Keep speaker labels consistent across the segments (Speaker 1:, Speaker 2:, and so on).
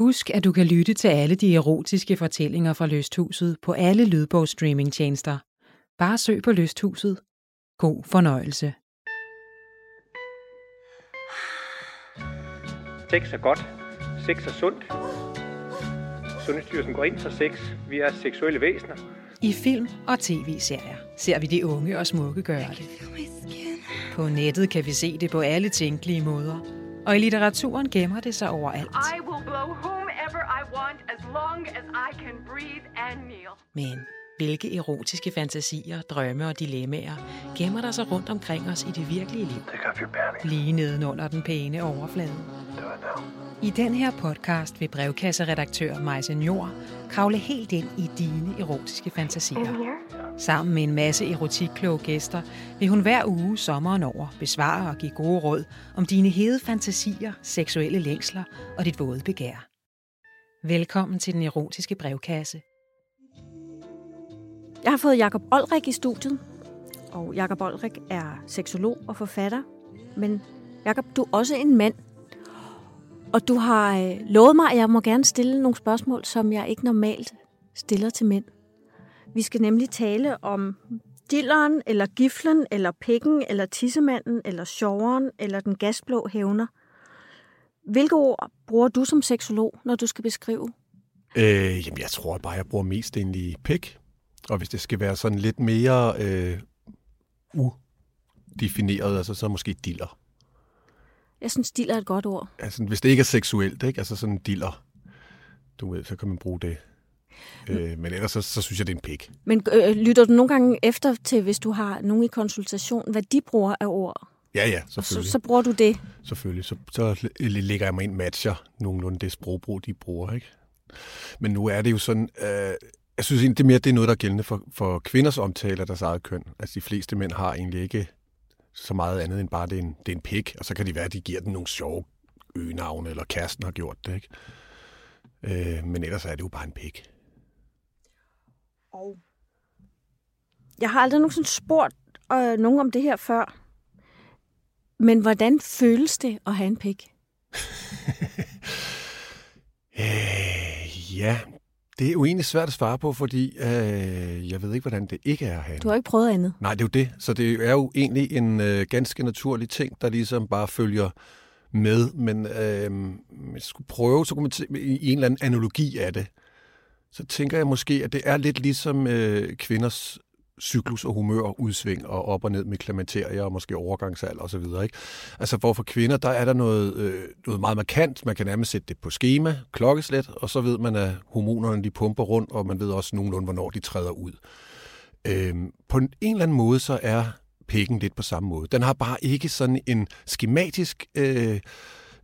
Speaker 1: Husk, at du kan lytte til alle de erotiske fortællinger fra Lysthuset på alle lydbogsstreamingtjenester. Bare søg på Lysthuset. God fornøjelse.
Speaker 2: Sex er godt. Sex er sundt. Sundhedsstyrelsen går ind for sex. Vi er seksuelle væsener.
Speaker 1: I film og tv-serier ser vi de unge og smukke gøre det. På nettet kan vi se det på alle tænkelige måder. Og i litteraturen gemmer det sig overalt.
Speaker 3: I will blow whomever I want as long as I can breathe and kneel.
Speaker 1: Men hvilke erotiske fantasier, drømme og dilemmaer gemmer der sig rundt omkring os i det virkelige liv? Lige nedenunder den pæne overflade. I den her podcast vil brevkasseredaktør Majse Njord kravle helt ind i dine erotiske fantasier. Sammen med en masse erotikkloge gæster vil hun hver uge sommeren over besvare og give gode råd om dine hede fantasier, seksuelle længsler og dit våde begær. Velkommen til den erotiske brevkasse.
Speaker 4: Jeg har fået Jakob Olrik i studiet, og Jakob Olrik er seksolog og forfatter. Men Jakob, du er også en mand. Og du har øh, lovet mig, at jeg må gerne stille nogle spørgsmål, som jeg ikke normalt stiller til mænd. Vi skal nemlig tale om dilleren, eller giflen, eller pikken, eller tissemanden, eller sjoveren, eller den gasblå hævner. Hvilke ord bruger du som seksolog, når du skal beskrive?
Speaker 5: Øh, jamen, jeg tror bare, jeg bruger mest egentlig pik. Og hvis det skal være sådan lidt mere øh, udefineret, altså så måske diller.
Speaker 4: Jeg synes, stil er et godt ord.
Speaker 5: Altså, hvis det ikke er seksuelt, ikke? altså sådan diller, du ved, så kan man bruge det. Øh, men ellers så, så synes jeg, det er en pik.
Speaker 4: Men øh, lytter du nogle gange efter til, hvis du har nogen i konsultation, hvad de bruger af ord?
Speaker 5: Ja, ja,
Speaker 4: Og så,
Speaker 5: selvfølgelig.
Speaker 4: så bruger du det.
Speaker 5: Selvfølgelig. Så, så lægger jeg mig ind matcher nogenlunde det sprogbrug, de bruger. Ikke? Men nu er det jo sådan, øh, jeg synes egentlig, det er mere det er noget, der er gældende for, for kvinders omtale af deres eget køn. Altså de fleste mænd har egentlig ikke så meget andet end bare, det er en, det er en pik, og så kan det være, at de giver den nogle sjove øgenavne, eller kæresten har gjort det. Ikke? Øh, men ellers er det jo bare en pik.
Speaker 4: Og jeg har aldrig nogensinde spurgt øh, nogen om det her før. Men hvordan føles det at have en pik?
Speaker 5: Øh, ja, det er jo egentlig svært at svare på, fordi øh, jeg ved ikke, hvordan det ikke er en
Speaker 4: Du har ikke prøvet andet.
Speaker 5: Nej, det er jo det. Så det er jo egentlig en øh, ganske naturlig ting, der ligesom bare følger med. Men øh, hvis jeg skulle prøve, så kunne man t- i en eller anden analogi af det, så tænker jeg måske, at det er lidt ligesom øh, kvinders cyklus og humør, udsving og op og ned med klimakterier og måske overgangsalder osv. Ikke? Altså hvor for kvinder, der er der noget, øh, noget meget markant. Man kan nærmest sætte det på schema, klokkeslet, og så ved man, at hormonerne de pumper rundt, og man ved også nogenlunde, hvornår de træder ud. Øh, på en eller anden måde, så er pikken lidt på samme måde. Den har bare ikke sådan en skematisk øh,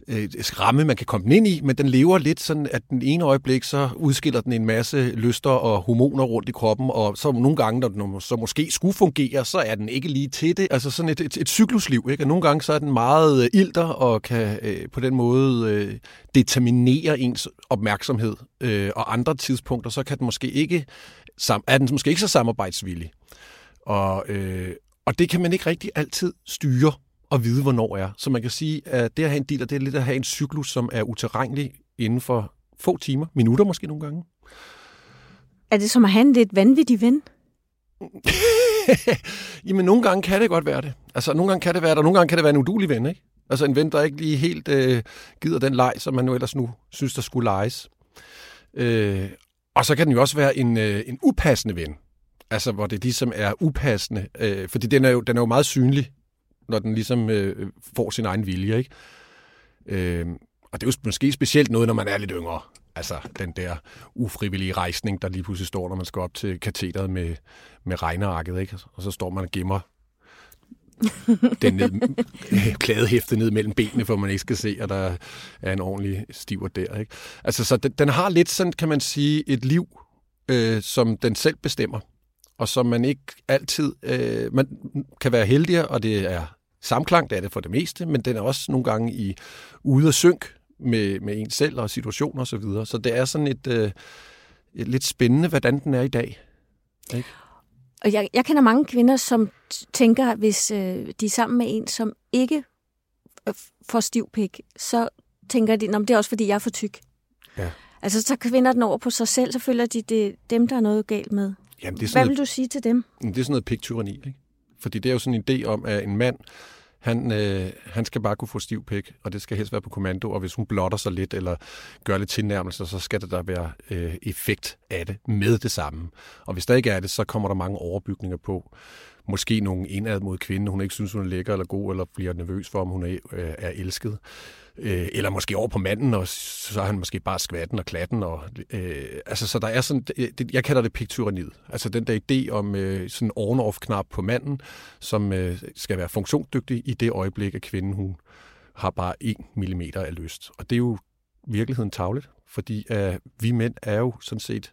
Speaker 5: øh, ramme, man kan komme den ind i, men den lever lidt sådan, at den ene øjeblik, så udskiller den en masse lyster og hormoner rundt i kroppen, og så nogle gange, når den så måske skulle fungere, så er den ikke lige til det. Altså sådan et, et, et cyklusliv, ikke? Og nogle gange så er den meget øh, ilter og kan øh, på den måde øh, determinere ens opmærksomhed. Øh, og andre tidspunkter, så kan den måske ikke, sam- er den måske ikke så samarbejdsvillig. Og, øh, og det kan man ikke rigtig altid styre og vide, hvornår er. Så man kan sige, at det at have en dealer, det er lidt at have en cyklus, som er uterrenelig inden for få timer, minutter måske nogle gange.
Speaker 4: Er det som at have en lidt vanvittig ven?
Speaker 5: Jamen, nogle gange kan det godt være det. Altså, nogle gange kan det være det, og nogle gange kan det være en udulig ven, ikke? Altså en ven, der ikke lige helt øh, gider den leg, som man nu ellers nu synes, der skulle leges. Øh, og så kan den jo også være en, øh, en upassende ven. Altså, hvor det ligesom er upassende. Øh, fordi den er, jo, den er jo meget synlig, når den ligesom øh, får sin egen vilje, ikke? Øh, og det er jo måske specielt noget, når man er lidt yngre. Altså den der ufrivillige rejsning, der lige pludselig står, når man skal op til katheteret med, med regnearket, ikke? Og så står man og gemmer den ned, klædehæfte ned mellem benene, for man ikke skal se, at der er en ordentlig stiver der. Ikke? Altså, så den, den har lidt sådan, kan man sige, et liv, øh, som den selv bestemmer, og som man ikke altid... Øh, man kan være heldig, og det er samklang, det er det for det meste, men den er også nogle gange i ude af synk med, med en selv og situationer osv. Så, videre. så det er sådan et, øh, et lidt spændende, hvordan den er i dag. Ikke?
Speaker 4: Og jeg, jeg kender mange kvinder, som tænker, hvis øh, de er sammen med en, som ikke øh, får stiv pik, så tænker de, at det er også fordi, jeg er for tyk.
Speaker 5: Ja.
Speaker 4: Altså, så kvinder den over på sig selv, så føler de, det er dem, der er noget galt med.
Speaker 5: Jamen, det er sådan
Speaker 4: Hvad
Speaker 5: noget,
Speaker 4: vil du sige til dem?
Speaker 5: Det er sådan noget pigtyrani, ikke? Fordi det er jo sådan en idé om, at en mand, han, øh, han skal bare kunne få stiv pik, og det skal helst være på kommando, og hvis hun blotter sig lidt, eller gør lidt tilnærmelser, så skal der der være øh, effekt af det med det samme. Og hvis der ikke er det, så kommer der mange overbygninger på. Måske nogen indad mod kvinden, hun ikke synes, hun er lækker eller god, eller bliver nervøs for, om hun er, øh, er elsket. Øh, eller måske over på manden, og så er han måske bare skvatten og klatten. Og, øh, altså, så der er sådan, det, jeg kalder det pigtyraniet. Altså den der idé om øh, sådan en on-off-knap på manden, som øh, skal være funktionsdygtig i det øjeblik, at kvinden hun har bare 1 mm af lyst. Og det er jo virkeligheden tavligt, fordi øh, vi mænd er jo sådan set,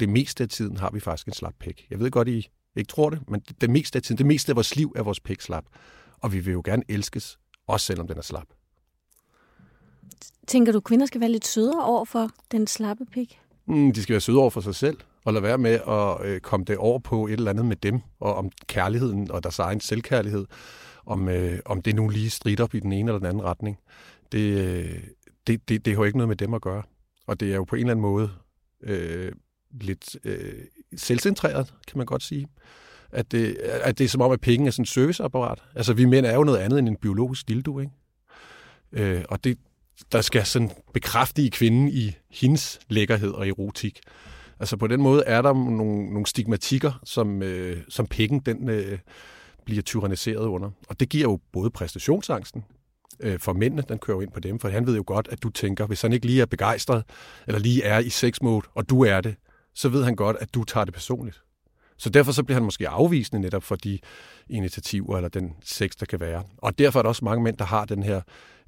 Speaker 5: det meste af tiden har vi faktisk en slap pæk. Jeg ved godt, I ikke tror det, men det, det meste af tiden, det meste af vores liv er vores pæk slap. Og vi vil jo gerne elskes, også selvom den er slap.
Speaker 4: Tænker du, kvinder skal være lidt sødere over for den slappe pik?
Speaker 5: Mm, de skal være søde over for sig selv, og lade være med at øh, komme det over på et eller andet med dem, og om kærligheden og deres egen selvkærlighed, om, øh, om det nu lige strider op i den ene eller den anden retning. Det, øh, det, det, det har jo ikke noget med dem at gøre. Og det er jo på en eller anden måde øh, lidt øh, selvcentreret, kan man godt sige. At det, at det er som om, at penge er sådan et serviceapparat. Altså, vi mænd er jo noget andet end en biologisk dildo, ikke? Øh, og det, der skal sådan bekræftige kvinden i hendes lækkerhed og erotik. Altså på den måde er der nogle, nogle stigmatikker, som, øh, som pikken den, øh, bliver tyranniseret under. Og det giver jo både præstationsangsten øh, for mændene, den kører jo ind på dem, for han ved jo godt, at du tænker, hvis han ikke lige er begejstret, eller lige er i sexmode, og du er det, så ved han godt, at du tager det personligt. Så derfor så bliver han måske afvisende netop for de initiativer eller den sex, der kan være. Og derfor er der også mange mænd, der har den her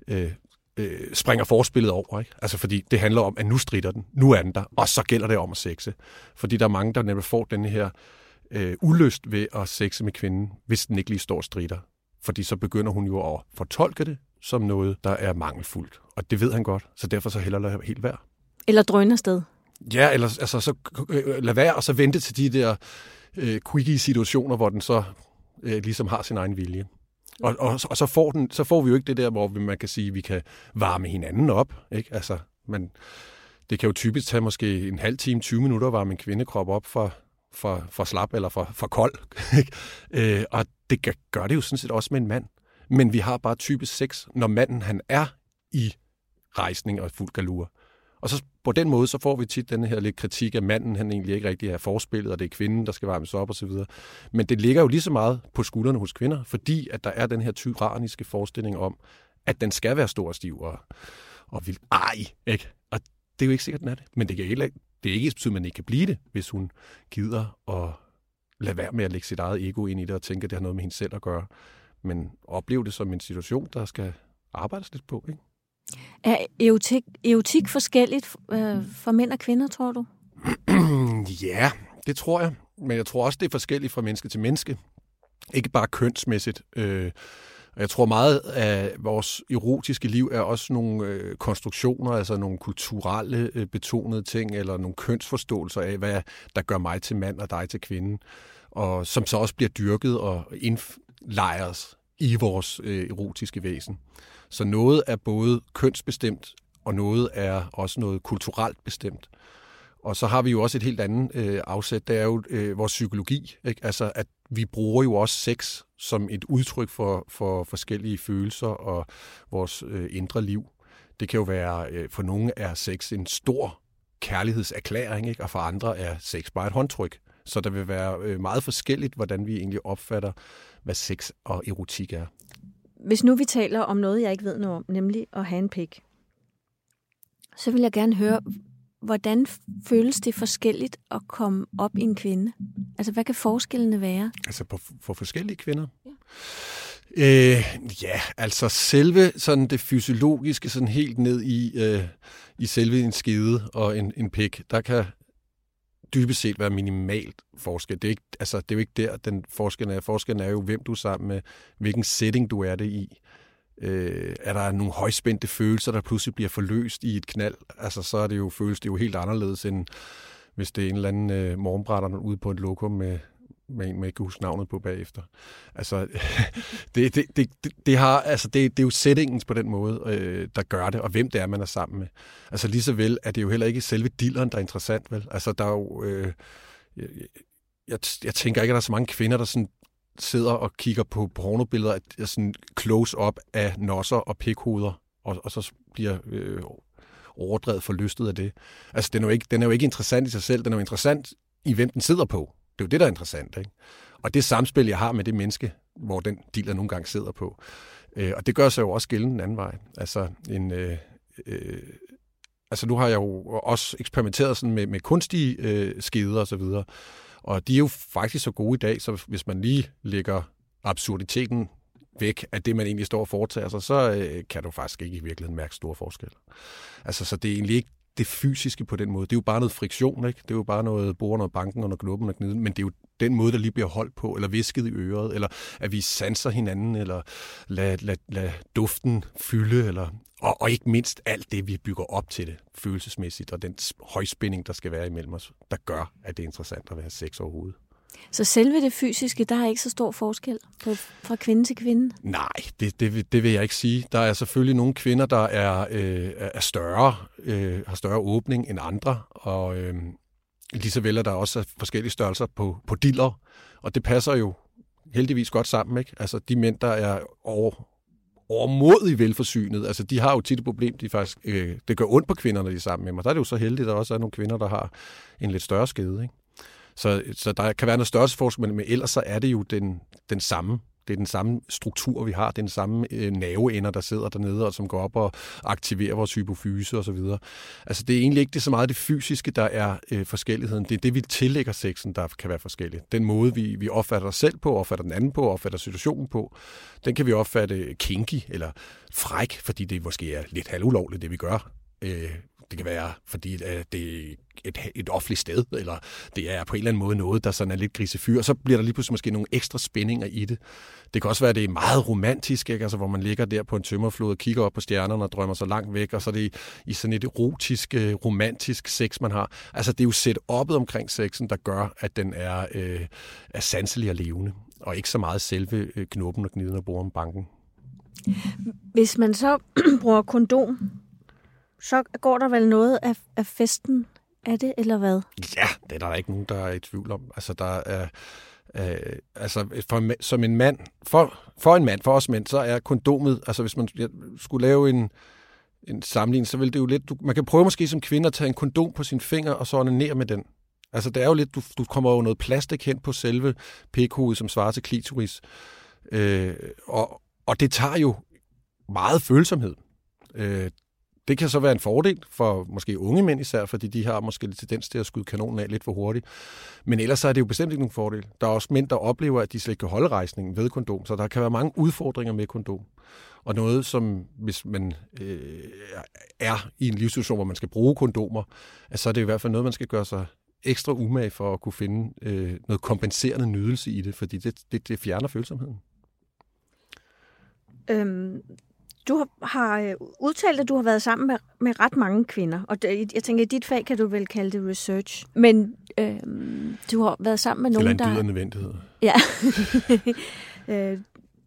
Speaker 5: øh, øh, springer forspillet over. Ikke? Altså fordi det handler om, at nu strider den, nu er den der, og så gælder det om at sexe. Fordi der er mange, der nemlig får den her øh, ulyst ved at sexe med kvinden, hvis den ikke lige står og strider. Fordi så begynder hun jo at fortolke det som noget, der er mangelfuldt. Og det ved han godt, så derfor så heller lade helt være.
Speaker 4: Eller drøner sted?
Speaker 5: Ja, eller altså, så øh, lad være, og så vente til de der øh, quickie situationer, hvor den så øh, ligesom har sin egen vilje. Og, og, og så, får den, så får vi jo ikke det der, hvor man kan sige, at vi kan varme hinanden op. Ikke? Altså, man, det kan jo typisk tage måske en halv time, 20 minutter at varme en kvindekrop op for, for, for slap eller for, for kold. Ikke? øh, og det gør det jo sådan set også med en mand. Men vi har bare typisk sex, når manden han er i rejsning og fuld galur. Og så på den måde, så får vi tit den her lidt kritik af manden, han egentlig ikke rigtig er forspillet, og det er kvinden, der skal varmes op osv. Men det ligger jo lige så meget på skuldrene hos kvinder, fordi at der er den her tyranniske forestilling om, at den skal være stor og stiv og, og vild. Ej, ikke? Og det er jo ikke sikkert, den er det. Men det, kan ikke, det er ikke betydet, at man ikke kan blive det, hvis hun gider at lade være med at lægge sit eget ego ind i det og tænke, at det har noget med hende selv at gøre. Men opleve det som en situation, der skal arbejdes lidt på, ikke?
Speaker 4: Er erotik, erotik forskelligt øh, for mænd og kvinder, tror du?
Speaker 5: ja, det tror jeg. Men jeg tror også, det er forskelligt fra menneske til menneske. Ikke bare kønsmæssigt. Øh, og jeg tror meget af vores erotiske liv er også nogle øh, konstruktioner, altså nogle kulturelle øh, betonede ting, eller nogle kønsforståelser af, hvad der gør mig til mand og dig til kvinde. Og som så også bliver dyrket og indlejres i vores øh, erotiske væsen. Så noget er både kønsbestemt, og noget er også noget kulturelt bestemt. Og så har vi jo også et helt andet øh, afsæt, det er jo øh, vores psykologi. Ikke? Altså, at vi bruger jo også sex som et udtryk for, for forskellige følelser og vores øh, indre liv. Det kan jo være, øh, for nogle er sex en stor kærlighedserklæring, ikke? og for andre er sex bare et håndtryk. Så der vil være øh, meget forskelligt, hvordan vi egentlig opfatter, hvad sex og erotik er.
Speaker 4: Hvis nu vi taler om noget, jeg ikke ved noget om, nemlig at have en pik, så vil jeg gerne høre, hvordan føles det forskelligt at komme op i en kvinde? Altså, hvad kan forskellene være?
Speaker 5: Altså, på, for forskellige kvinder? Ja. Øh, ja, altså selve sådan det fysiologiske, sådan helt ned i, øh, i selve en skede og en, en pik, der kan dybest set være minimalt forskel. Det er, ikke, altså, det er jo ikke der, den forskel er. Forskellen er jo, hvem du er sammen med, hvilken setting du er det i. Øh, er der nogle højspændte følelser, der pludselig bliver forløst i et knald, altså så er det jo, føles det jo helt anderledes, end hvis det er en eller anden øh, morgenbrætter ude på et lokum med med en, man ikke kan huske navnet på bagefter. Altså, det, det, det, det, har, altså det, det er jo settingen på den måde, øh, der gør det, og hvem det er, man er sammen med. Altså lige så vel er det jo heller ikke selve dilleren, der er interessant, vel? Altså, der er jo... Øh, jeg, jeg, tænker ikke, at der er så mange kvinder, der sådan sidder og kigger på pornobilleder af sådan close-up af nosser og pikhoveder, og, og så bliver øh, overdrevet for lystet af det. Altså, den er, jo ikke, den er jo ikke interessant i sig selv, den er jo interessant i, hvem den sidder på. Det er jo det, der er interessant. Ikke? Og det samspil, jeg har med det menneske, hvor den dealer nogle gange sidder på. Øh, og det gør sig jo også gældende den anden vej. Altså, en, øh, øh, altså nu har jeg jo også eksperimenteret sådan med, med kunstige øh, skeder og så videre. Og de er jo faktisk så gode i dag, så hvis man lige lægger absurditeten væk af det, man egentlig står og foretager sig, så øh, kan du faktisk ikke i virkeligheden mærke store forskelle. Altså, så det er egentlig ikke det fysiske på den måde. Det er jo bare noget friktion, ikke? Det er jo bare noget bord, noget banken og knuppen og kniden, men det er jo den måde, der lige bliver holdt på, eller visket i øret, eller at vi sanser hinanden, eller lad, lad, lad duften fylde, eller, og, og ikke mindst alt det, vi bygger op til det følelsesmæssigt, og den højspænding, der skal være imellem os, der gør, at det er interessant at være sex overhovedet.
Speaker 4: Så selve det fysiske, der er ikke så stor forskel på, fra kvinde til kvinde?
Speaker 5: Nej, det, det, det vil jeg ikke sige. Der er selvfølgelig nogle kvinder, der er, øh, er større, øh, har større åbning end andre, og øh, lige så vel er der også forskellige størrelser på, på diller, og det passer jo heldigvis godt sammen. Ikke? Altså de mænd, der er over, overmodigt velforsynet, altså de har jo tit et problem, de faktisk, øh, det gør ondt på kvinderne, de er sammen med mig. Der er det jo så heldigt, at der også er nogle kvinder, der har en lidt større skede. Ikke? Så, så der kan være noget største forskel, men ellers så er det jo den, den samme det er den samme struktur, vi har. Det er den samme øh, nerveender, der sidder dernede, og som går op og aktiverer vores hypofyse osv. Altså, det er egentlig ikke det så meget det fysiske, der er øh, forskelligheden. Det er det, vi tillægger sexen, der kan være forskellig. Den måde, vi, vi opfatter os selv på, opfatter den anden på, opfatter situationen på, den kan vi opfatte kinky eller fræk, fordi det måske er lidt halvulovligt, det vi gør. Øh, det kan være, fordi øh, det er et, et offentligt sted, eller det er på en eller anden måde noget, der sådan er lidt grisefyr, og så bliver der lige pludselig måske nogle ekstra spændinger i det. Det kan også være, at det er meget romantisk, ikke? Altså, hvor man ligger der på en tømmerflod og kigger op på stjernerne og drømmer sig langt væk, og så er det i sådan et erotisk, øh, romantisk sex, man har. Altså, det er jo set oppet omkring sexen, der gør, at den er, øh, er sanselig og levende, og ikke så meget selve øh, knuppen og gniden og om banken.
Speaker 4: Hvis man så bruger kondom, så går der vel noget af, af festen af det, eller hvad?
Speaker 5: Ja, det er der ikke nogen, der er i tvivl om. Altså, der er... Øh, altså, for, som en mand, for, for en mand, for os mænd, så er kondomet, altså hvis man skulle lave en, en sammenligning, så vil det jo lidt, du, man kan prøve måske som kvinde at tage en kondom på sin finger, og så ned med den. Altså, det er jo lidt, du, du kommer jo noget plastik hen på selve pikhovedet, som svarer til klitoris. Øh, og, og det tager jo meget følsomhed. Øh, det kan så være en fordel for måske unge mænd især, fordi de har måske lidt tendens til at skyde kanonen af lidt for hurtigt. Men ellers så er det jo bestemt ikke nogen fordel. Der er også mænd, der oplever, at de slet ikke kan holde rejsningen ved kondom, så der kan være mange udfordringer med kondom. Og noget, som hvis man øh, er i en livssituation, hvor man skal bruge kondomer, så er det i hvert fald noget, man skal gøre sig ekstra umage for at kunne finde øh, noget kompenserende nydelse i det, fordi det, det, det fjerner følsomheden.
Speaker 4: Øhm, du har øh, udtalt, at du har været sammen med, med ret mange kvinder, og det, jeg tænker, i dit fag kan du vel kalde det research. Men øh, du har været sammen med nogen,
Speaker 5: der...
Speaker 4: Eller
Speaker 5: en nødvendighed.
Speaker 4: Ja. øh,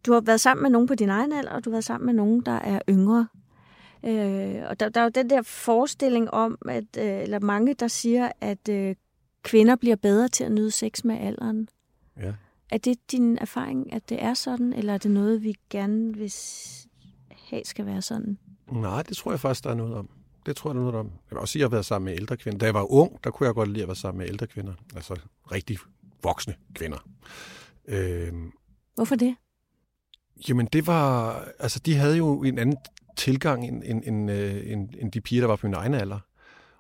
Speaker 4: du har været sammen med nogen på din egen alder, og du har været sammen med nogen, der er yngre. Øh, og der, der er jo den der forestilling om, at øh, eller mange, der siger, at øh, kvinder bliver bedre til at nyde sex med alderen.
Speaker 5: Ja.
Speaker 4: Er det din erfaring, at det er sådan, eller er det noget, vi gerne vil have skal være sådan?
Speaker 5: Nej, det tror jeg faktisk, der er noget om. Det tror jeg, der er noget om. Jeg vil også sige, at jeg har været sammen med ældre kvinder. Da jeg var ung, der kunne jeg godt lide at være sammen med ældre kvinder. Altså rigtig voksne kvinder.
Speaker 4: Øhm, Hvorfor det?
Speaker 5: Jamen, det var... Altså, de havde jo en anden tilgang end, end, end, øh, end, end de piger, der var på min egen alder.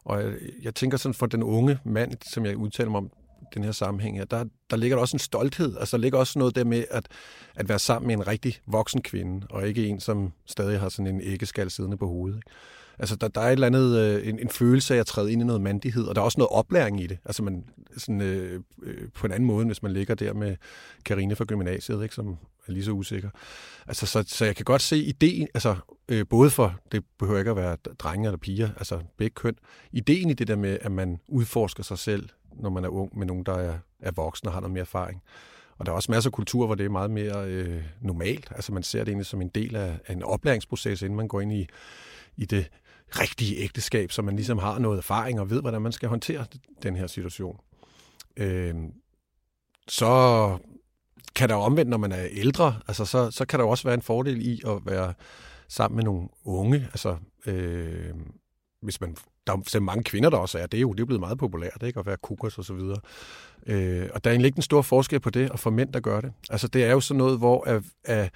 Speaker 5: Og jeg, jeg tænker sådan for den unge mand, som jeg udtaler mig om, den her sammenhæng her, der, der ligger der også en stolthed. Altså, der ligger også noget der med at, at være sammen med en rigtig voksen kvinde, og ikke en, som stadig har sådan en æggeskal siddende på hovedet. Ikke? Altså, der, der er et eller andet, øh, en, en følelse af at træde ind i noget mandighed, og der er også noget oplæring i det. Altså, man, sådan, øh, øh, på en anden måde, hvis man ligger der med Karine fra gymnasiet, ikke, som er lige så usikker. Altså, så, så jeg kan godt se ideen, altså, øh, både for, det behøver ikke at være drenge eller piger, altså begge køn, ideen i det der med, at man udforsker sig selv når man er ung, med nogen, der er, er voksne og har noget mere erfaring. Og der er også masser af kultur, hvor det er meget mere øh, normalt. Altså man ser det egentlig som en del af, af en oplæringsproces, inden man går ind i, i det rigtige ægteskab, så man ligesom har noget erfaring og ved, hvordan man skal håndtere den her situation. Øh, så kan der omvendt, når man er ældre, altså så, så kan der også være en fordel i at være sammen med nogle unge. Altså, øh, hvis man, der er mange kvinder, der også er, det er jo det er blevet meget populært, ikke? at være kukos og så videre. Øh, og der er egentlig ikke en stor forskel på det, og for mænd, der gør det. Altså, det er jo sådan noget, hvor at, at,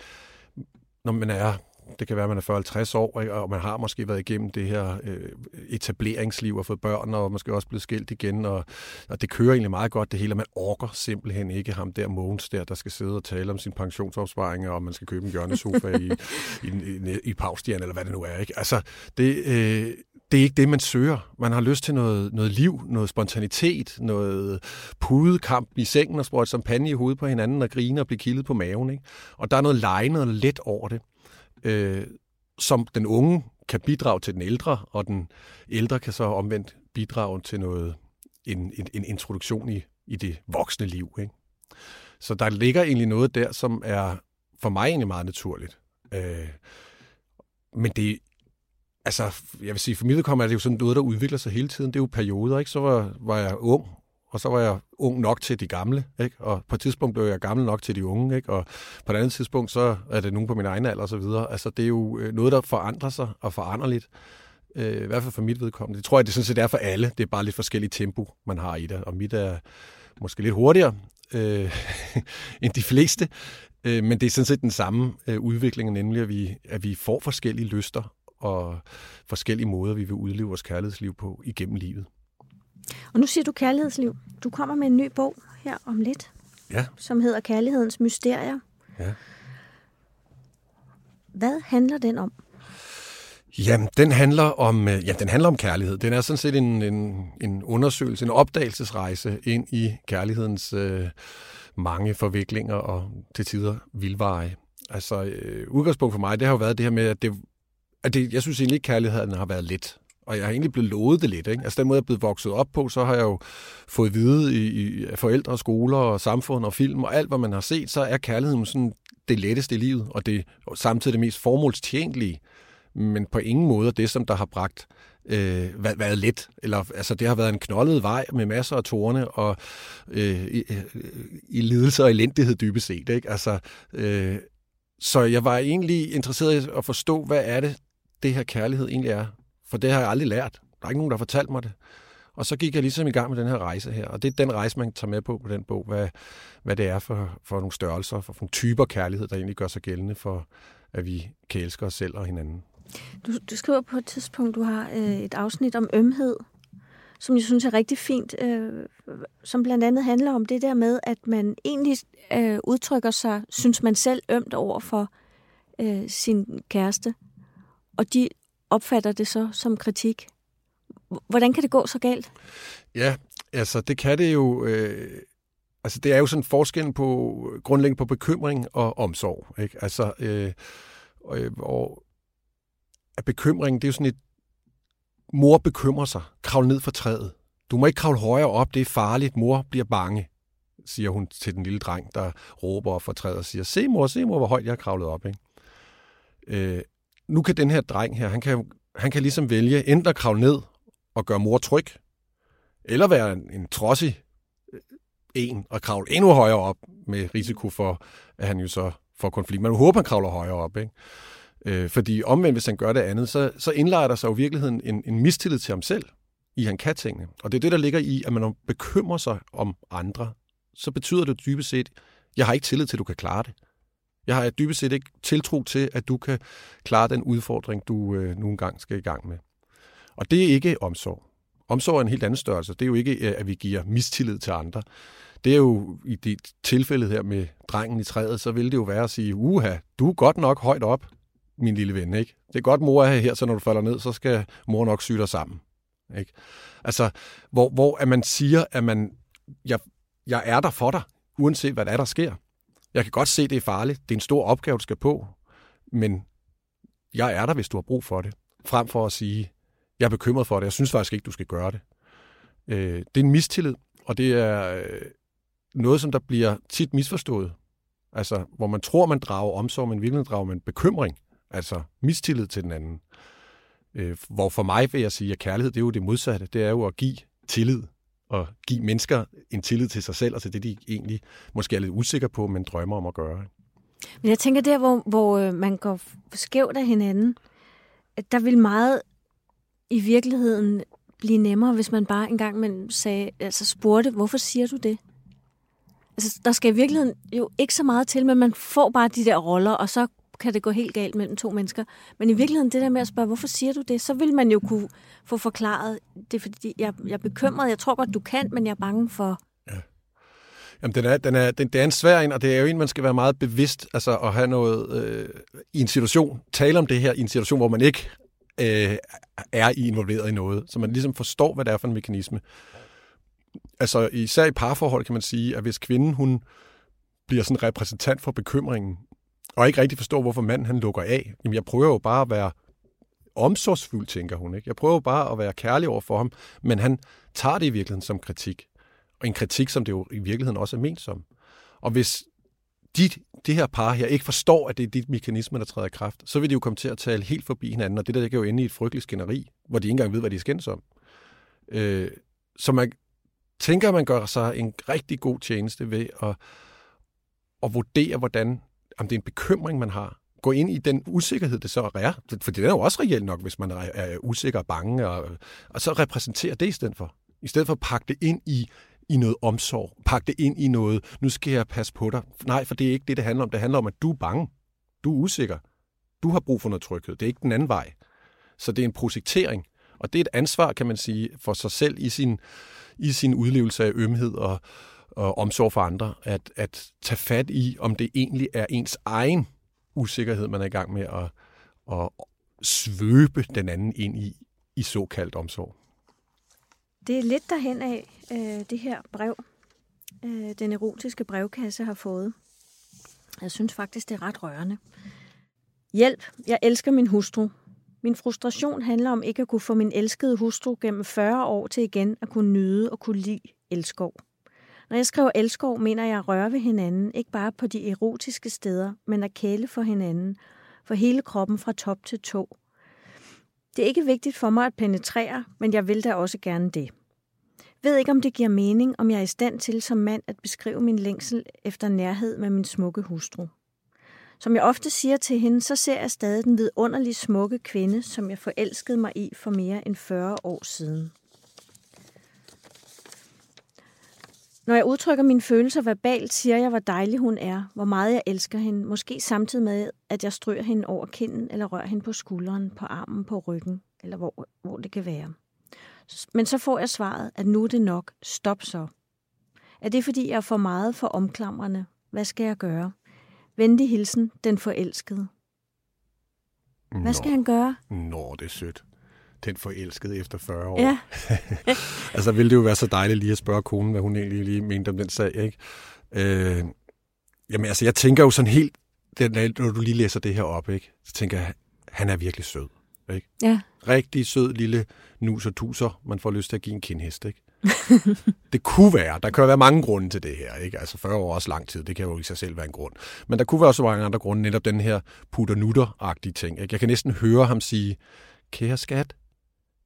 Speaker 5: når man er det kan være, at man er 40-50 år, og man har måske været igennem det her øh, etableringsliv og fået børn, og måske også blevet skilt igen, og, og det kører egentlig meget godt det hele, man orker simpelthen ikke ham der Mogens der, der skal sidde og tale om sin pensionsopsparing, og man skal købe en hjørnesofa i, i, i, i Paustian, eller hvad det nu er. Ikke? Altså, det, øh, det er ikke det, man søger. Man har lyst til noget, noget liv, noget spontanitet, noget pudekamp i sengen og sprøjte champagne i hovedet på hinanden og grine og blive kildet på maven. Ikke? Og der er noget lejende og let over det øh, som den unge kan bidrage til den ældre, og den ældre kan så omvendt bidrage til noget, en, en, en introduktion i, i det voksne liv. Ikke? Så der ligger egentlig noget der, som er for mig egentlig meget naturligt. Øh, men det, altså, jeg vil sige, for mit vedkommende er det jo sådan noget, der udvikler sig hele tiden. Det er jo perioder, ikke? Så var, var jeg ung, og så var jeg ung nok til de gamle, ikke? og på et tidspunkt blev jeg gammel nok til de unge, ikke? og på et andet tidspunkt, så er det nogen på min egen alder videre. Altså, det er jo øh, noget, der forandrer sig og foranderligt. Øh, I hvert fald for mit vedkommende. Det tror jeg, det sådan set er for alle. Det er bare lidt forskelligt tempo, man har i det, og mit er måske lidt hurtigere øh, end de fleste. Øh, men det er sådan set den samme øh, udvikling, nemlig at vi, at vi får forskellige lyster og forskellige måder, vi vil udleve vores kærlighedsliv på igennem livet.
Speaker 4: Og nu siger du kærlighedsliv. Du kommer med en ny bog her om lidt,
Speaker 5: ja.
Speaker 4: som hedder Kærlighedens Mysterier.
Speaker 5: Ja.
Speaker 4: Hvad handler den om?
Speaker 5: Jamen, den handler om, øh, ja, den handler om kærlighed. Den er sådan set en, en, en undersøgelse, en opdagelsesrejse ind i kærlighedens øh, mange forviklinger og til tider vildveje. Altså, øh, udgangspunkt for mig, det har jo været det her med, at det, at det jeg synes egentlig ikke, kærligheden har været let og jeg har egentlig blevet lovet det lidt. Ikke? Altså den måde, jeg er blevet vokset op på, så har jeg jo fået at vide i, i forældre, skoler og samfund og film og alt, hvad man har set, så er kærligheden sådan det letteste i livet, og det og samtidig det mest formålstjenlige, men på ingen måde det, som der har bragt øh, været, været let. Eller, altså, det har været en knoldet vej med masser af tårne og øh, i, øh, i lidelse og elendighed dybest set. Ikke? Altså, øh, så jeg var egentlig interesseret i at forstå, hvad er det, det her kærlighed egentlig er. For det har jeg aldrig lært. Der er ikke nogen, der har fortalt mig det. Og så gik jeg ligesom i gang med den her rejse her. Og det er den rejse, man tager med på på den bog. Hvad, hvad det er for, for nogle størrelser, for nogle typer kærlighed, der egentlig gør sig gældende for, at vi kan elske os selv og hinanden.
Speaker 4: Du, du skriver på et tidspunkt, du har øh, et afsnit om ømhed, som jeg synes er rigtig fint, øh, som blandt andet handler om det der med, at man egentlig øh, udtrykker sig, synes man selv ømt over for øh, sin kæreste, og de opfatter det så som kritik. Hvordan kan det gå så galt?
Speaker 5: Ja, altså det kan det jo... Øh, altså det er jo sådan forskel på grundlæggende på bekymring og omsorg. Ikke? Altså, øh, og, og at bekymring, det er jo sådan et... Mor bekymrer sig. Kravl ned fra træet. Du må ikke kravle højere op, det er farligt. Mor bliver bange, siger hun til den lille dreng, der råber op fra træet og siger, se mor, se mor, hvor højt jeg har kravlet op. Ikke? Øh, nu kan den her dreng her, han kan, han kan ligesom vælge enten at kravle ned og gøre mor tryg, eller være en, en trodsig øh, en og kravle endnu højere op med risiko for, at han jo så får konflikt. Man håber, han kravler højere op, ikke? Øh, fordi omvendt, hvis han gør det andet, så, så indlejer der sig jo i virkeligheden en, en mistillid til ham selv, i han kan tingene. Og det er det, der ligger i, at man bekymrer sig om andre, så betyder det dybest set, jeg har ikke tillid til, at du kan klare det. Jeg har dybest set ikke tiltro til, at du kan klare den udfordring, du øh, nogle gange skal i gang med. Og det er ikke omsorg. Omsorg er en helt anden størrelse. Det er jo ikke, øh, at vi giver mistillid til andre. Det er jo i det tilfælde her med drengen i træet, så vil det jo være at sige, uha, du er godt nok højt op, min lille ven. Ikke? Det er godt, mor er her, så når du falder ned, så skal mor nok syge dig sammen. Ikke? Altså, hvor, hvor at man siger, at man, jeg, jeg er der for dig, uanset hvad der er, der sker. Jeg kan godt se, det er farligt. Det er en stor opgave, du skal på. Men jeg er der, hvis du har brug for det. Frem for at sige, jeg er bekymret for det. Jeg synes faktisk ikke, du skal gøre det. Øh, det er en mistillid. Og det er øh, noget, som der bliver tit misforstået. Altså, hvor man tror, man drager omsorg, men virkelig drager man bekymring. Altså, mistillid til den anden. Øh, hvor for mig vil jeg sige, at kærlighed, det er jo det modsatte. Det er jo at give tillid og give mennesker en tillid til sig selv og til det, de egentlig måske er lidt usikre på, men drømmer om at gøre.
Speaker 4: Men jeg tænker der, hvor, hvor øh, man går skævt af hinanden, at der vil meget i virkeligheden blive nemmere, hvis man bare engang man sagde, altså spurgte, hvorfor siger du det? Altså, der skal i virkeligheden jo ikke så meget til, men man får bare de der roller, og så kan det gå helt galt mellem to mennesker. Men i virkeligheden, det der med at spørge, hvorfor siger du det, så vil man jo kunne få forklaret, det er fordi, jeg, jeg er bekymret, jeg tror godt, du kan, men jeg er bange for... Ja.
Speaker 5: Jamen, den er, den er, den, det er en svær en, og det er jo en, man skal være meget bevidst, altså at have noget øh, i en situation, tale om det her i en situation, hvor man ikke øh, er involveret i noget, så man ligesom forstår, hvad det er for en mekanisme. Altså især i parforhold kan man sige, at hvis kvinden hun bliver sådan repræsentant for bekymringen, og ikke rigtig forstår, hvorfor manden han lukker af, jamen jeg prøver jo bare at være omsorgsfuld, tænker hun. Ikke? Jeg prøver bare at være kærlig over for ham, men han tager det i virkeligheden som kritik. Og en kritik, som det jo i virkeligheden også er ment som. Og hvis de, det her par her ikke forstår, at det er dit mekanisme, der træder i kraft, så vil de jo komme til at tale helt forbi hinanden, og det der det kan jo ende i et frygteligt skænderi, hvor de ikke engang ved, hvad de skændes om. Øh, så man tænker, at man gør sig en rigtig god tjeneste ved at, at vurdere, hvordan om det er en bekymring, man har. Gå ind i den usikkerhed, det så er. For det er jo også reelt nok, hvis man er usikker og bange, og, og så repræsentere det i stedet for. I stedet for at pakke det ind i i noget omsorg. Pak det ind i noget, nu skal jeg passe på dig. Nej, for det er ikke det, det handler om. Det handler om, at du er bange. Du er usikker. Du har brug for noget tryghed. Det er ikke den anden vej. Så det er en projektering. Og det er et ansvar, kan man sige, for sig selv i sin, i sin udlevelse af ømhed og, og omsorg for andre, at, at tage fat i, om det egentlig er ens egen usikkerhed, man er i gang med at, at svøbe den anden ind i, i såkaldt omsorg.
Speaker 4: Det er lidt derhen af, øh, det her brev, øh, den erotiske brevkasse har fået. Jeg synes faktisk, det er ret rørende. Hjælp, jeg elsker min hustru. Min frustration handler om ikke at kunne få min elskede hustru gennem 40 år til igen at kunne nyde og kunne lide elskov. Når jeg skriver elskov, mener jeg at røre ved hinanden, ikke bare på de erotiske steder, men at kæle for hinanden, for hele kroppen fra top til tå. Det er ikke vigtigt for mig at penetrere, men jeg vil da også gerne det. Ved ikke, om det giver mening, om jeg er i stand til som mand at beskrive min længsel efter nærhed med min smukke hustru. Som jeg ofte siger til hende, så ser jeg stadig den vidunderlige smukke kvinde, som jeg forelskede mig i for mere end 40 år siden. Når jeg udtrykker mine følelser verbalt, siger jeg, hvor dejlig hun er, hvor meget jeg elsker hende, måske samtidig med, at jeg stryger hende over kinden eller rører hende på skulderen, på armen, på ryggen, eller hvor, hvor det kan være. Men så får jeg svaret, at nu er det nok. Stop så. Er det, fordi jeg er for meget for omklamrende? Hvad skal jeg gøre? Venlig hilsen, den forelskede. Hvad Nå. skal han gøre?
Speaker 5: Nå, det er sødt. Den forelskede efter 40 år. Ja. altså ville det jo være så dejligt lige at spørge konen, hvad hun egentlig lige mente om den sag, ikke? Øh, jamen altså, jeg tænker jo sådan helt, når du lige læser det her op, ikke? Så tænker jeg, han er virkelig sød. Ikke?
Speaker 4: Ja.
Speaker 5: Rigtig sød lille nus og tuser, man får lyst til at give en kindhest. Ikke? det kunne være, der kan være mange grunde til det her. Ikke? Altså 40 år er også lang tid, det kan jo i sig selv være en grund. Men der kunne være også mange andre grunde, netop den her putter-nutter-agtige ting. Ikke? Jeg kan næsten høre ham sige, kære skat,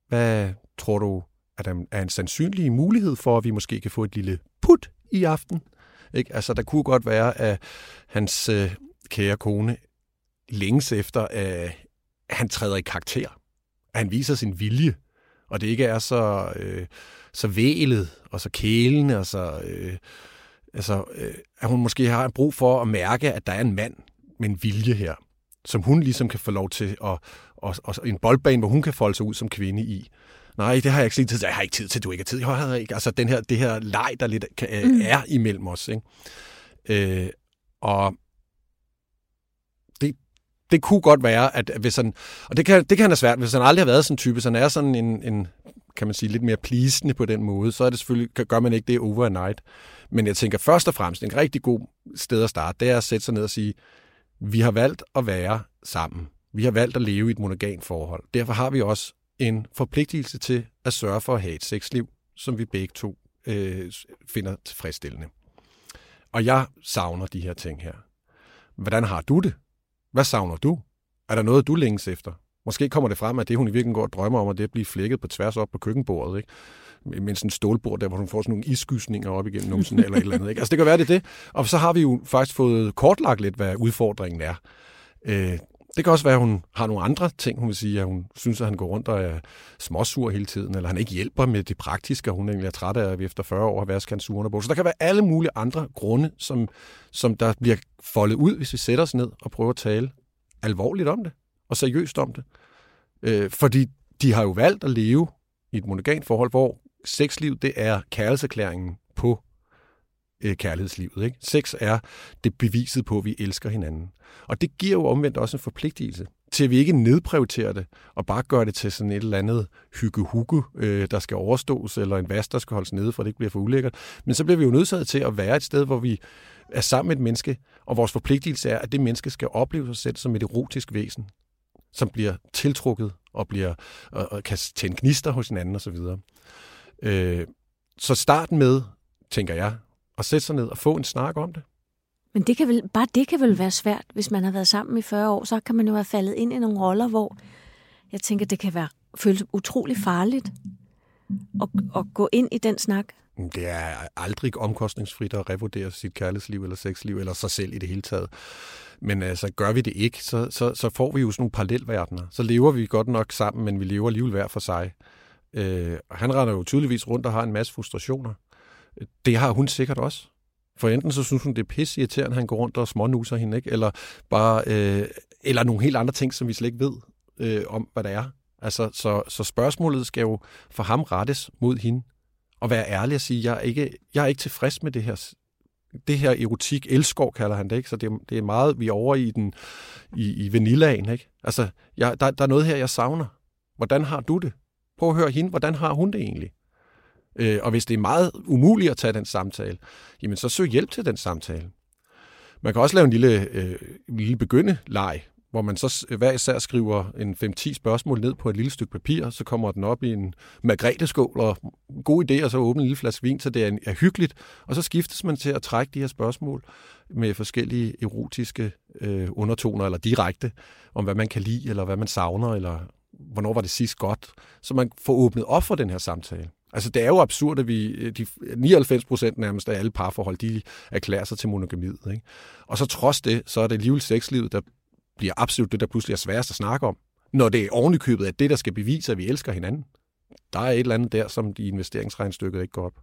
Speaker 5: hvad tror du, at der er en sandsynlig mulighed for, at vi måske kan få et lille put i aften? Ikke? Altså, der kunne godt være, at hans øh, kære kone længes efter, at han træder i karakter. At han viser sin vilje, og det ikke er så, øh, så vælet og så kælende, og så, øh, altså, øh, at hun måske har brug for at mærke, at der er en mand med en vilje her, som hun ligesom kan få lov til, at, og, og en boldbane, hvor hun kan folde sig ud som kvinde i. Nej, det har jeg ikke tid til. Jeg har ikke tid til, du ikke har tid. Jeg har ikke. Altså den her, det her leg, der lidt kan, mm. er imellem os. Ikke? Øh, og det kunne godt være, at hvis han, og det kan, det kan han have svært, hvis han aldrig har været sådan en type, så han er sådan en, en kan man sige, lidt mere plisende på den måde, så er det selvfølgelig, gør man ikke det overnight. Men jeg tænker først og fremmest, en rigtig god sted at starte, det er at sætte sig ned og sige, vi har valgt at være sammen. Vi har valgt at leve i et monogamt forhold. Derfor har vi også en forpligtelse til at sørge for at have et sexliv, som vi begge to øh, finder tilfredsstillende. Og jeg savner de her ting her. Hvordan har du det? Hvad savner du? Er der noget, du længes efter? Måske kommer det frem, at det, hun i virkeligheden går og drømmer om, at det er at blive flækket på tværs op på køkkenbordet, ikke? med sådan en stålbord, der hvor hun får sådan nogle iskysninger op igennem numsen eller et eller andet. Ikke? Altså det kan være, det er det. Og så har vi jo faktisk fået kortlagt lidt, hvad udfordringen er. Øh, det kan også være, at hun har nogle andre ting, hun vil sige, at hun synes, at han går rundt og er småsur hele tiden, eller han ikke hjælper med det praktiske, og hun egentlig er træt af, at vi efter 40 år har vasket hans på. Så der kan være alle mulige andre grunde, som, som der bliver foldet ud, hvis vi sætter os ned og prøver at tale alvorligt om det, og seriøst om det. Øh, fordi de har jo valgt at leve i et monogamt forhold, hvor sexliv, det er kærlighedserklæringen på øh, kærlighedslivet. Ikke? Sex er det beviset på, at vi elsker hinanden. Og det giver jo omvendt også en forpligtelse til, at vi ikke nedprioriterer det, og bare gør det til sådan et eller andet hygge-hugge, øh, der skal overstås, eller en vask, der skal holdes nede, for det ikke bliver for ulækkert. Men så bliver vi jo nødsaget til at være et sted, hvor vi er sammen med et menneske, og vores forpligtelse er, at det menneske skal opleve sig selv som et erotisk væsen, som bliver tiltrukket og bliver og, og kan tænde gnister hos hinanden osv. Øh, så start med, tænker jeg, at sætte sig ned og få en snak om det.
Speaker 4: Men det kan vel, bare det kan vel være svært, hvis man har været sammen i 40 år, så kan man jo have faldet ind i nogle roller, hvor jeg tænker, det kan være føles utrolig farligt at, at gå ind i den snak.
Speaker 5: Det er aldrig omkostningsfrit at revurdere sit kærlighedsliv eller sexliv, eller sig selv i det hele taget. Men altså, gør vi det ikke, så, så, så får vi jo sådan nogle parallelverdener. Så lever vi godt nok sammen, men vi lever alligevel hver for sig. Øh, han render jo tydeligvis rundt og har en masse frustrationer. Det har hun sikkert også. For enten så synes hun, det er pisse irriterende, at han går rundt og smånuser hende, ikke? Eller, bare, øh, eller nogle helt andre ting, som vi slet ikke ved øh, om, hvad det er. Altså, så, så spørgsmålet skal jo for ham rettes mod hende. Og være ærlig og sige, jeg er ikke, jeg er ikke tilfreds med det her det her erotik, elskov kalder han det, ikke? så det, det er meget, vi er over i, den, i, i vanillaen. Ikke? Altså, jeg, der, der er noget her, jeg savner. Hvordan har du det? Prøv at høre hende, hvordan har hun det egentlig? Øh, og hvis det er meget umuligt at tage den samtale, jamen så søg hjælp til den samtale. Man kan også lave en lille, øh, en lille begyndeleg, hvor man så øh, hver især skriver en 5-10 spørgsmål ned på et lille stykke papir, så kommer den op i en margreteskål og god idé, og så åbne en lille flaske vin, så det er, er hyggeligt. Og så skiftes man til at trække de her spørgsmål med forskellige erotiske øh, undertoner, eller direkte, om hvad man kan lide, eller hvad man savner, eller hvornår var det sidst godt, så man får åbnet op for den her samtale. Altså, det er jo absurd, at vi, de 99 procent nærmest af alle parforhold, de erklærer sig til monogamiet. Ikke? Og så trods det, så er det alligevel sexlivet, der bliver absolut det, der pludselig er sværest at snakke om. Når det er ovenikøbet, at det, der skal bevise, at vi elsker hinanden. Der er et eller andet der, som de investeringsregnstykker ikke går op.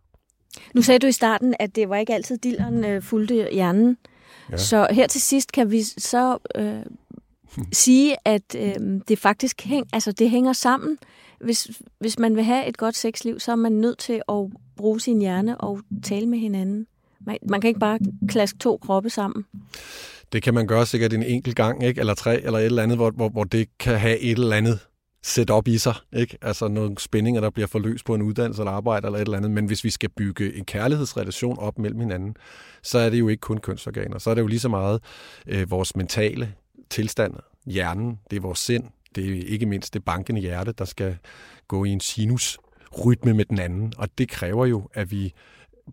Speaker 4: Nu sagde du i starten, at det var ikke altid dilleren øh, fulgte hjernen. Ja. Så her til sidst kan vi så øh, sige, at øh, det faktisk hæng, altså det hænger sammen. Hvis, hvis man vil have et godt sexliv, så er man nødt til at bruge sin hjerne og tale med hinanden. Man, man kan ikke bare klaske to kroppe sammen.
Speaker 5: Det kan man gøre sikkert en enkelt gang, ikke? eller tre, eller et eller andet, hvor, hvor, hvor det kan have et eller andet sæt op i sig. Ikke? Altså nogle spændinger, der bliver forløst på en uddannelse eller arbejde eller et eller andet. Men hvis vi skal bygge en kærlighedsrelation op mellem hinanden, så er det jo ikke kun kønsorganer. Så er det jo lige så meget øh, vores mentale tilstand, hjernen, det er vores sind, det er ikke mindst det bankende hjerte, der skal gå i en sinusrytme med den anden. Og det kræver jo, at vi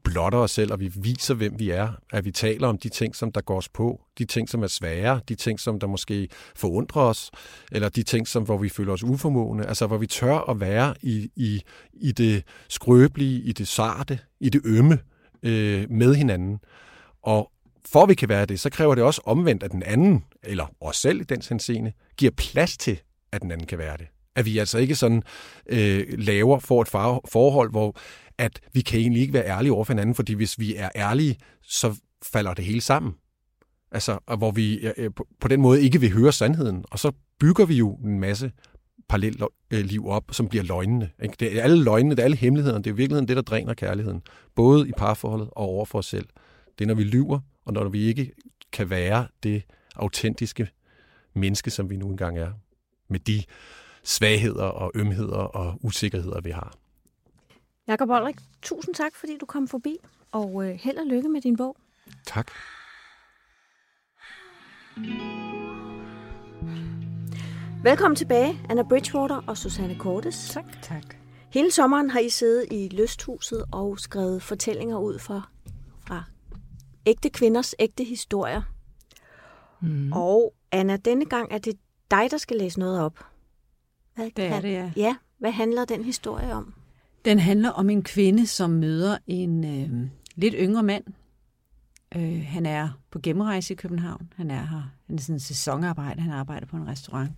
Speaker 5: blotter os selv, og vi viser, hvem vi er. At vi taler om de ting, som der går os på, de ting, som er svære, de ting, som der måske forundrer os, eller de ting, som, hvor vi føler os uformående. Altså, hvor vi tør at være i, i, i det skrøbelige, i det sarte, i det ømme øh, med hinanden. Og for at vi kan være det, så kræver det også omvendt, at den anden, eller os selv i den henseende, giver plads til, at den anden kan være det. At vi altså ikke sådan øh, laver for et forhold, hvor at vi kan egentlig ikke være ærlige over for hinanden, fordi hvis vi er ærlige, så falder det hele sammen. Altså, og hvor vi øh, på den måde ikke vil høre sandheden. Og så bygger vi jo en masse parallelt øh, liv op, som bliver løgnende. Ikke? Det er alle løgnene, det er alle hemmelighederne, det er i virkeligheden det, der dræner kærligheden. Både i parforholdet og over for os selv. Det er, når vi lyver, og når vi ikke kan være det autentiske menneske, som vi nu engang er. Med de svagheder og ømheder og usikkerheder, vi har.
Speaker 4: Jakob Olrik, tusind tak, fordi du kom forbi, og øh, held og lykke med din bog.
Speaker 5: Tak.
Speaker 4: Velkommen tilbage, Anna Bridgewater og Susanne Kortes.
Speaker 1: Tak, tak.
Speaker 4: Hele sommeren har I siddet i lysthuset og skrevet fortællinger ud fra, fra ægte kvinders ægte historier. Mm. Og Anna, denne gang er det dig, der skal læse noget op.
Speaker 6: Hvad, det er det, ja.
Speaker 4: Ja, hvad handler den historie om?
Speaker 6: Den handler om en kvinde, som møder en øh, lidt yngre mand. Øh, han er på gennemrejse i København. Han er her. Han er sådan en sæsonarbejder. Han arbejder på en restaurant.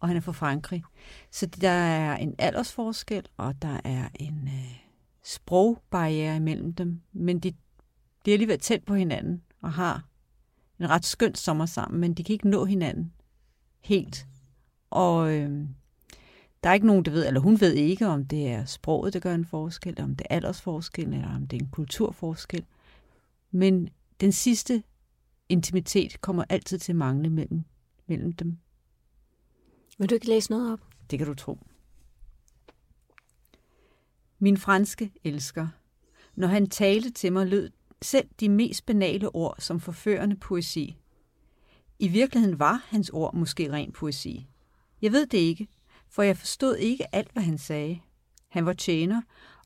Speaker 6: Og han er fra Frankrig. Så der er en aldersforskel, og der er en øh, sprogbarriere imellem dem. Men de, de er alligevel tæt på hinanden og har en ret skøn sommer sammen, men de kan ikke nå hinanden helt. Og øh, der er ikke nogen, der ved, eller hun ved ikke, om det er sproget, der gør en forskel, eller om det er aldersforskel, eller om det er en kulturforskel. Men den sidste intimitet kommer altid til at mangle mellem, mellem dem.
Speaker 4: Vil du ikke læse noget op?
Speaker 6: Det kan du tro. Min franske elsker. Når han talte til mig, lød selv de mest banale ord som forførende poesi. I virkeligheden var hans ord måske ren poesi. Jeg ved det ikke, for jeg forstod ikke alt, hvad han sagde. Han var tjener,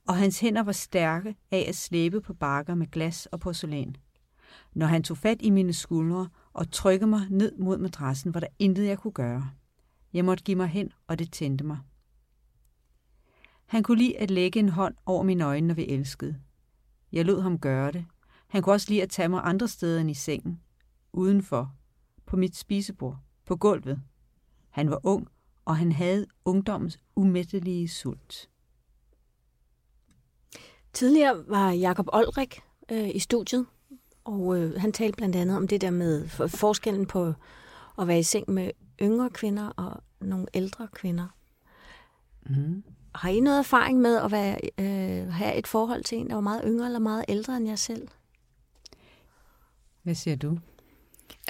Speaker 6: og hans hænder var stærke af at slæbe på bakker med glas og porcelæn. Når han tog fat i mine skuldre og trykkede mig ned mod madrassen, var der intet, jeg kunne gøre. Jeg måtte give mig hen, og det tændte mig. Han kunne lide at lægge en hånd over mine øjne, når vi elskede. Jeg lod ham gøre det. Han kunne også lide at tage mig andre steder end i sengen. Udenfor. På mit spisebord. På gulvet. Han var ung, og han havde ungdommens umættelige sult.
Speaker 4: Tidligere var Jakob Olrik øh, i studiet, og øh, han talte blandt andet om det der med forskellen på at være i seng med yngre kvinder og nogle ældre kvinder. Mm. Har I noget erfaring med at være, øh, have et forhold til en, der var meget yngre eller meget ældre end jer selv?
Speaker 6: Hvad siger du?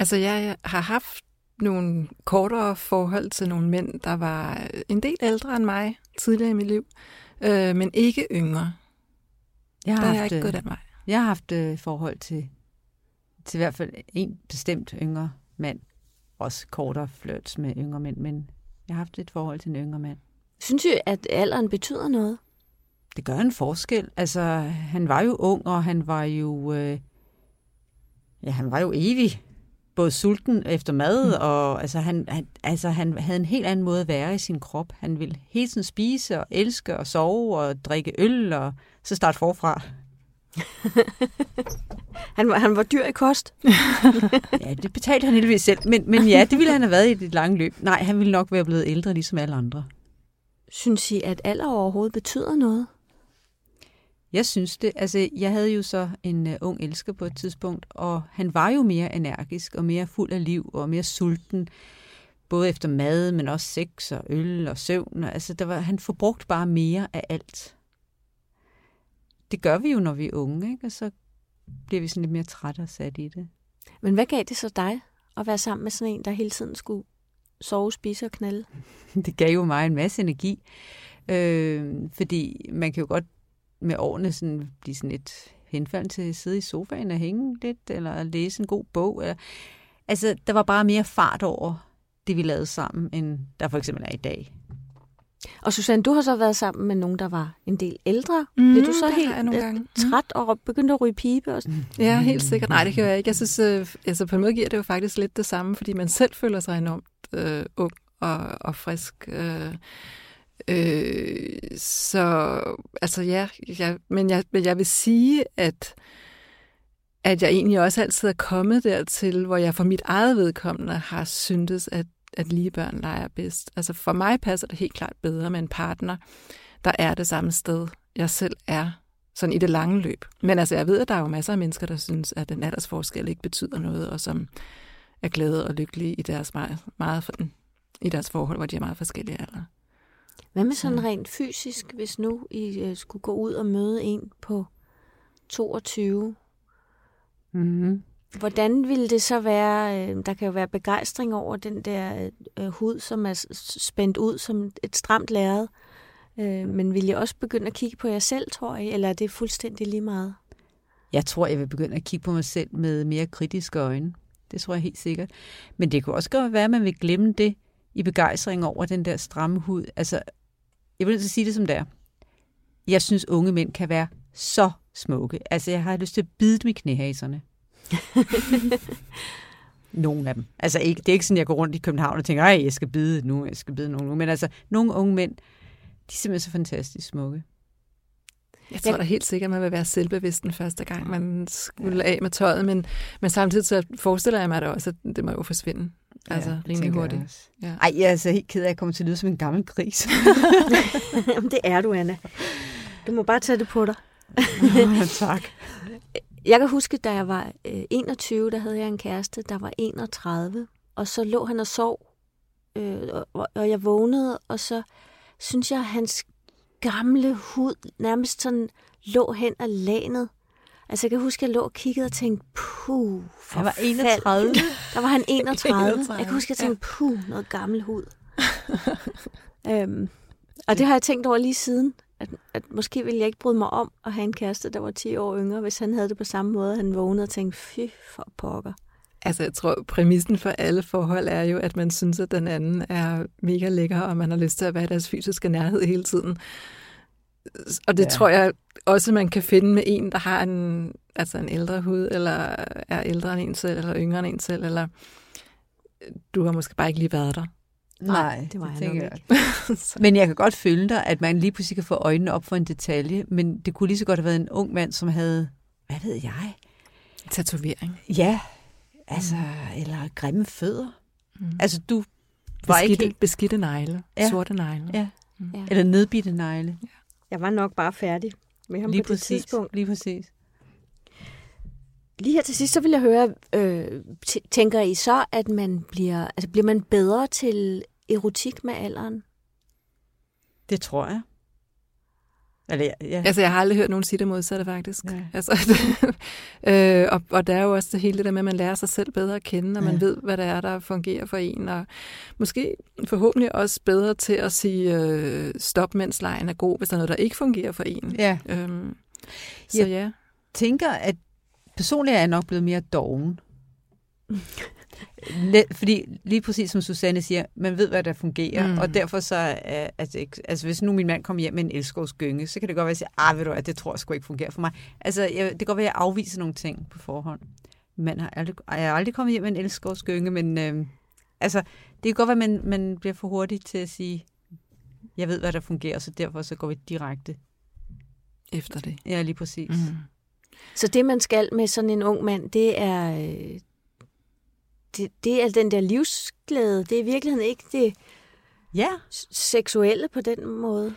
Speaker 7: Altså, jeg har haft nogle kortere forhold til nogle mænd, der var en del ældre end mig tidligere i mit liv, øh, men ikke yngre. Jeg har der haft, jeg ikke øh, gået den vej.
Speaker 6: Jeg har haft øh, forhold til, til i hvert fald en bestemt yngre mand. Også kortere flirts med yngre mænd, men jeg har haft et forhold til en yngre mand.
Speaker 4: Synes I, at alderen betyder noget?
Speaker 6: Det gør en forskel. Altså, han var jo ung, og han var jo... Øh, ja, han var jo evig både sulten efter mad, mm. og altså han, han, altså han havde en helt anden måde at være i sin krop. Han ville hele tiden spise og elske og sove og drikke øl, og så starte forfra.
Speaker 4: han, var, han var dyr i kost.
Speaker 6: ja, det betalte han heldigvis selv. Men, men ja, det ville han have været i det lange løb. Nej, han ville nok være blevet ældre, ligesom alle andre.
Speaker 4: Synes I, at alder overhovedet betyder noget?
Speaker 6: Jeg synes det. Altså, jeg havde jo så en uh, ung elsker på et tidspunkt, og han var jo mere energisk og mere fuld af liv og mere sulten. Både efter mad, men også sex og øl og søvn. Altså, der var, han forbrugt bare mere af alt. Det gør vi jo, når vi er unge, ikke? og så bliver vi sådan lidt mere trætte og sat i det.
Speaker 4: Men hvad gav det så dig at være sammen med sådan en, der hele tiden skulle sove, spise og knalde?
Speaker 6: det gav jo mig en masse energi. Øh, fordi man kan jo godt med årene sådan, blive sådan lidt henfaldt til at sidde i sofaen og hænge lidt, eller at læse en god bog. Eller, altså, der var bare mere fart over det, vi lavede sammen, end der for eksempel er i dag.
Speaker 4: Og Susanne, du har så været sammen med nogen, der var en del ældre. Mm, Blev du så helt nogle øh, gange. Mm. træt og begyndte at ryge pibe? Og sådan?
Speaker 7: Ja, helt sikkert. Nej, det kan jeg ikke. Jeg synes, øh, altså på en måde giver det jo faktisk lidt det samme, fordi man selv føler sig enormt øh, ung og, og frisk. Øh, Øh, så altså ja, jeg, men, jeg, men jeg vil sige, at, at jeg egentlig også altid er kommet dertil, hvor jeg for mit eget vedkommende har syntes, at, at lige børn leger bedst. Altså for mig passer det helt klart bedre med en partner, der er det samme sted, jeg selv er, sådan i det lange løb. Men altså jeg ved, at der er jo masser af mennesker, der synes, at den aldersforskel ikke betyder noget, og som er glade og lykkelige i deres, meget, meget, i deres forhold, hvor de er meget forskellige alder.
Speaker 4: Hvad med sådan rent fysisk, hvis nu I øh, skulle gå ud og møde en på 22? Mm-hmm. Hvordan ville det så være? Øh, der kan jo være begejstring over den der øh, hud, som er spændt ud som et stramt lærred. Øh, men vil I også begynde at kigge på jer selv, tror I? Eller er det fuldstændig lige meget?
Speaker 6: Jeg tror, jeg vil begynde at kigge på mig selv med mere kritiske øjne. Det tror jeg helt sikkert. Men det kunne også godt være, at man vil glemme det i begejstring over den der stramme hud. Altså, jeg vil sige det som det er. Jeg synes, unge mænd kan være så smukke. Altså, jeg har lyst til at bide dem i knæhaserne. nogle af dem. Altså, ikke, det er ikke sådan, jeg går rundt i København og tænker, ej, jeg skal bide nu, jeg skal bide nogen nu. Men altså, nogle unge mænd, de er simpelthen så fantastisk smukke.
Speaker 7: Jeg tror da helt sikkert, at man vil være selvbevidst den første gang, man skulle af med tøjet, men, men samtidig så forestiller jeg mig da også, at det må jo forsvinde. Altså
Speaker 6: Ja,
Speaker 7: rimelig
Speaker 6: tænker jeg
Speaker 7: hurtigt.
Speaker 6: også.
Speaker 7: Ja.
Speaker 6: Ej, jeg er altså helt ked af, at jeg kommer til at lyde som en gammel gris.
Speaker 4: Jamen, det er du, Anna. Du må bare tage det på dig.
Speaker 6: tak.
Speaker 4: Jeg kan huske, da jeg var øh, 21, der havde jeg en kæreste, der var 31, og så lå han og sov, øh, og, og jeg vågnede, og så synes jeg, at hans gamle hud nærmest sådan lå hen ad lanet. Altså, jeg kan huske, at jeg lå og kiggede og tænkte, puh,
Speaker 6: Han var
Speaker 4: forfald.
Speaker 6: 31.
Speaker 4: Der var han 31.
Speaker 7: 31,
Speaker 4: Jeg kan huske, at jeg tænkte, puh, noget gammel hud. øhm, og det har jeg tænkt over lige siden, at, at måske ville jeg ikke bryde mig om at have en kæreste, der var 10 år yngre, hvis han havde det på samme måde. Han vågnede og tænkte, fy for pokker.
Speaker 7: Altså, jeg tror, præmissen for alle forhold er jo, at man synes, at den anden er mega lækker, og man har lyst til at være i deres fysiske nærhed hele tiden. Og det
Speaker 6: Ja.
Speaker 7: tror jeg også, man kan finde med en, der har en, altså en ældre hud, eller er ældre end en selv, eller yngre end en selv, eller du har måske bare ikke lige været der.
Speaker 6: Nej,
Speaker 4: det var jeg
Speaker 6: tænker
Speaker 4: nok
Speaker 6: jeg. Men jeg kan godt følge dig, at man lige pludselig kan få øjnene op for en detalje, men det kunne lige så godt have været en ung mand, som havde, hvad ved jeg,
Speaker 7: Tatovering.
Speaker 6: ja, altså, eller grimme fødder.
Speaker 7: Mm.
Speaker 6: Altså, du var ikke
Speaker 7: Beskidte,
Speaker 6: helt,
Speaker 7: beskidte negle.
Speaker 6: Ja.
Speaker 7: Ja. Sorte negle.
Speaker 6: Ja.
Speaker 4: Ja.
Speaker 6: eller nedbitte negle.
Speaker 4: Jeg var nok bare færdig med ham
Speaker 6: Lige
Speaker 4: på det
Speaker 6: præcis,
Speaker 4: tidspunkt.
Speaker 6: lige præcis.
Speaker 4: Lige her til sidst, så vil jeg høre, øh, tænker I så, at man bliver, altså bliver man bedre til erotik med alderen?
Speaker 6: Det tror jeg. Eller, ja, ja.
Speaker 7: Altså, jeg har aldrig hørt nogen sige det modsatte, faktisk.
Speaker 6: Ja.
Speaker 7: Altså, øh, og, og der er jo også det hele det der med, at man lærer sig selv bedre at kende, og man
Speaker 6: Ja.
Speaker 7: ved, hvad det er, der fungerer for en, og måske forhåbentlig også bedre til at sige øh, stop, mens lejen er god, hvis der er noget, der ikke fungerer for en.
Speaker 6: ja.
Speaker 7: Øhm, så
Speaker 6: Ja.
Speaker 7: ja.
Speaker 6: tænker, at personligt er jeg nok blevet mere doven. Fordi lige præcis som Susanne siger, man ved, hvad der fungerer, mm. Og derfor så, er, altså, altså hvis nu min mand kommer hjem med en elskovsgynge, så kan det godt være, at jeg siger, ah, ved du, at det tror jeg sgu ikke fungerer for mig. Altså, jeg, det kan godt være, at jeg afviser nogle ting på forhånd. Min mand har aldrig, jeg har aldrig kommet hjem med en elskovsgynge, men øh, altså, det kan godt være, at man, man bliver for hurtig til at sige, jeg ved, hvad der fungerer, så derfor så går vi direkte.
Speaker 7: Efter det.
Speaker 6: Ja, lige præcis. Mm.
Speaker 7: Mm.
Speaker 4: Så det, man skal med sådan en ung mand, det er, øh, det, det er den der livsglæde. Det er i virkeligheden ikke det
Speaker 6: Ja.
Speaker 4: seksuelle på den måde.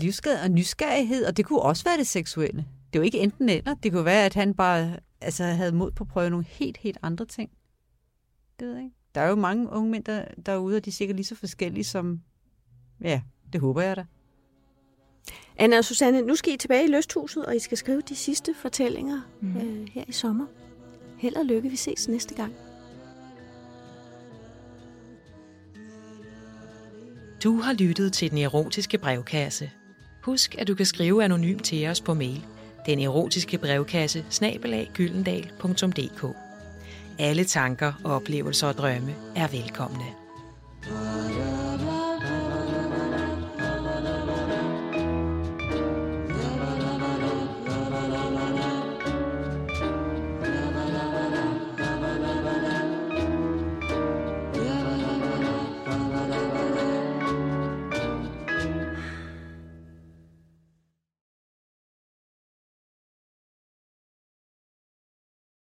Speaker 6: livsglæde og nysgerrighed, og det kunne også være det seksuelle. Det er jo ikke enten eller. Det kunne være, at han bare altså, havde mod på at prøve nogle helt, helt andre ting. Det ved jeg ikke. Der er jo mange unge mænd der, derude, og de er sikkert lige så forskellige som... Ja, det håber jeg da.
Speaker 4: Anna og Susanne, nu skal I tilbage i lysthuset, og I skal skrive de sidste fortællinger mm. øh, her i sommer. Held og lykke, vi ses næste gang.
Speaker 1: Du har lyttet til Den Erotiske Brevkasse. Husk, at du kan skrive anonymt til os på mail. Den erotiske brevkasse, snabelaggyldendal.dk Alle tanker, oplevelser og drømme er velkomne.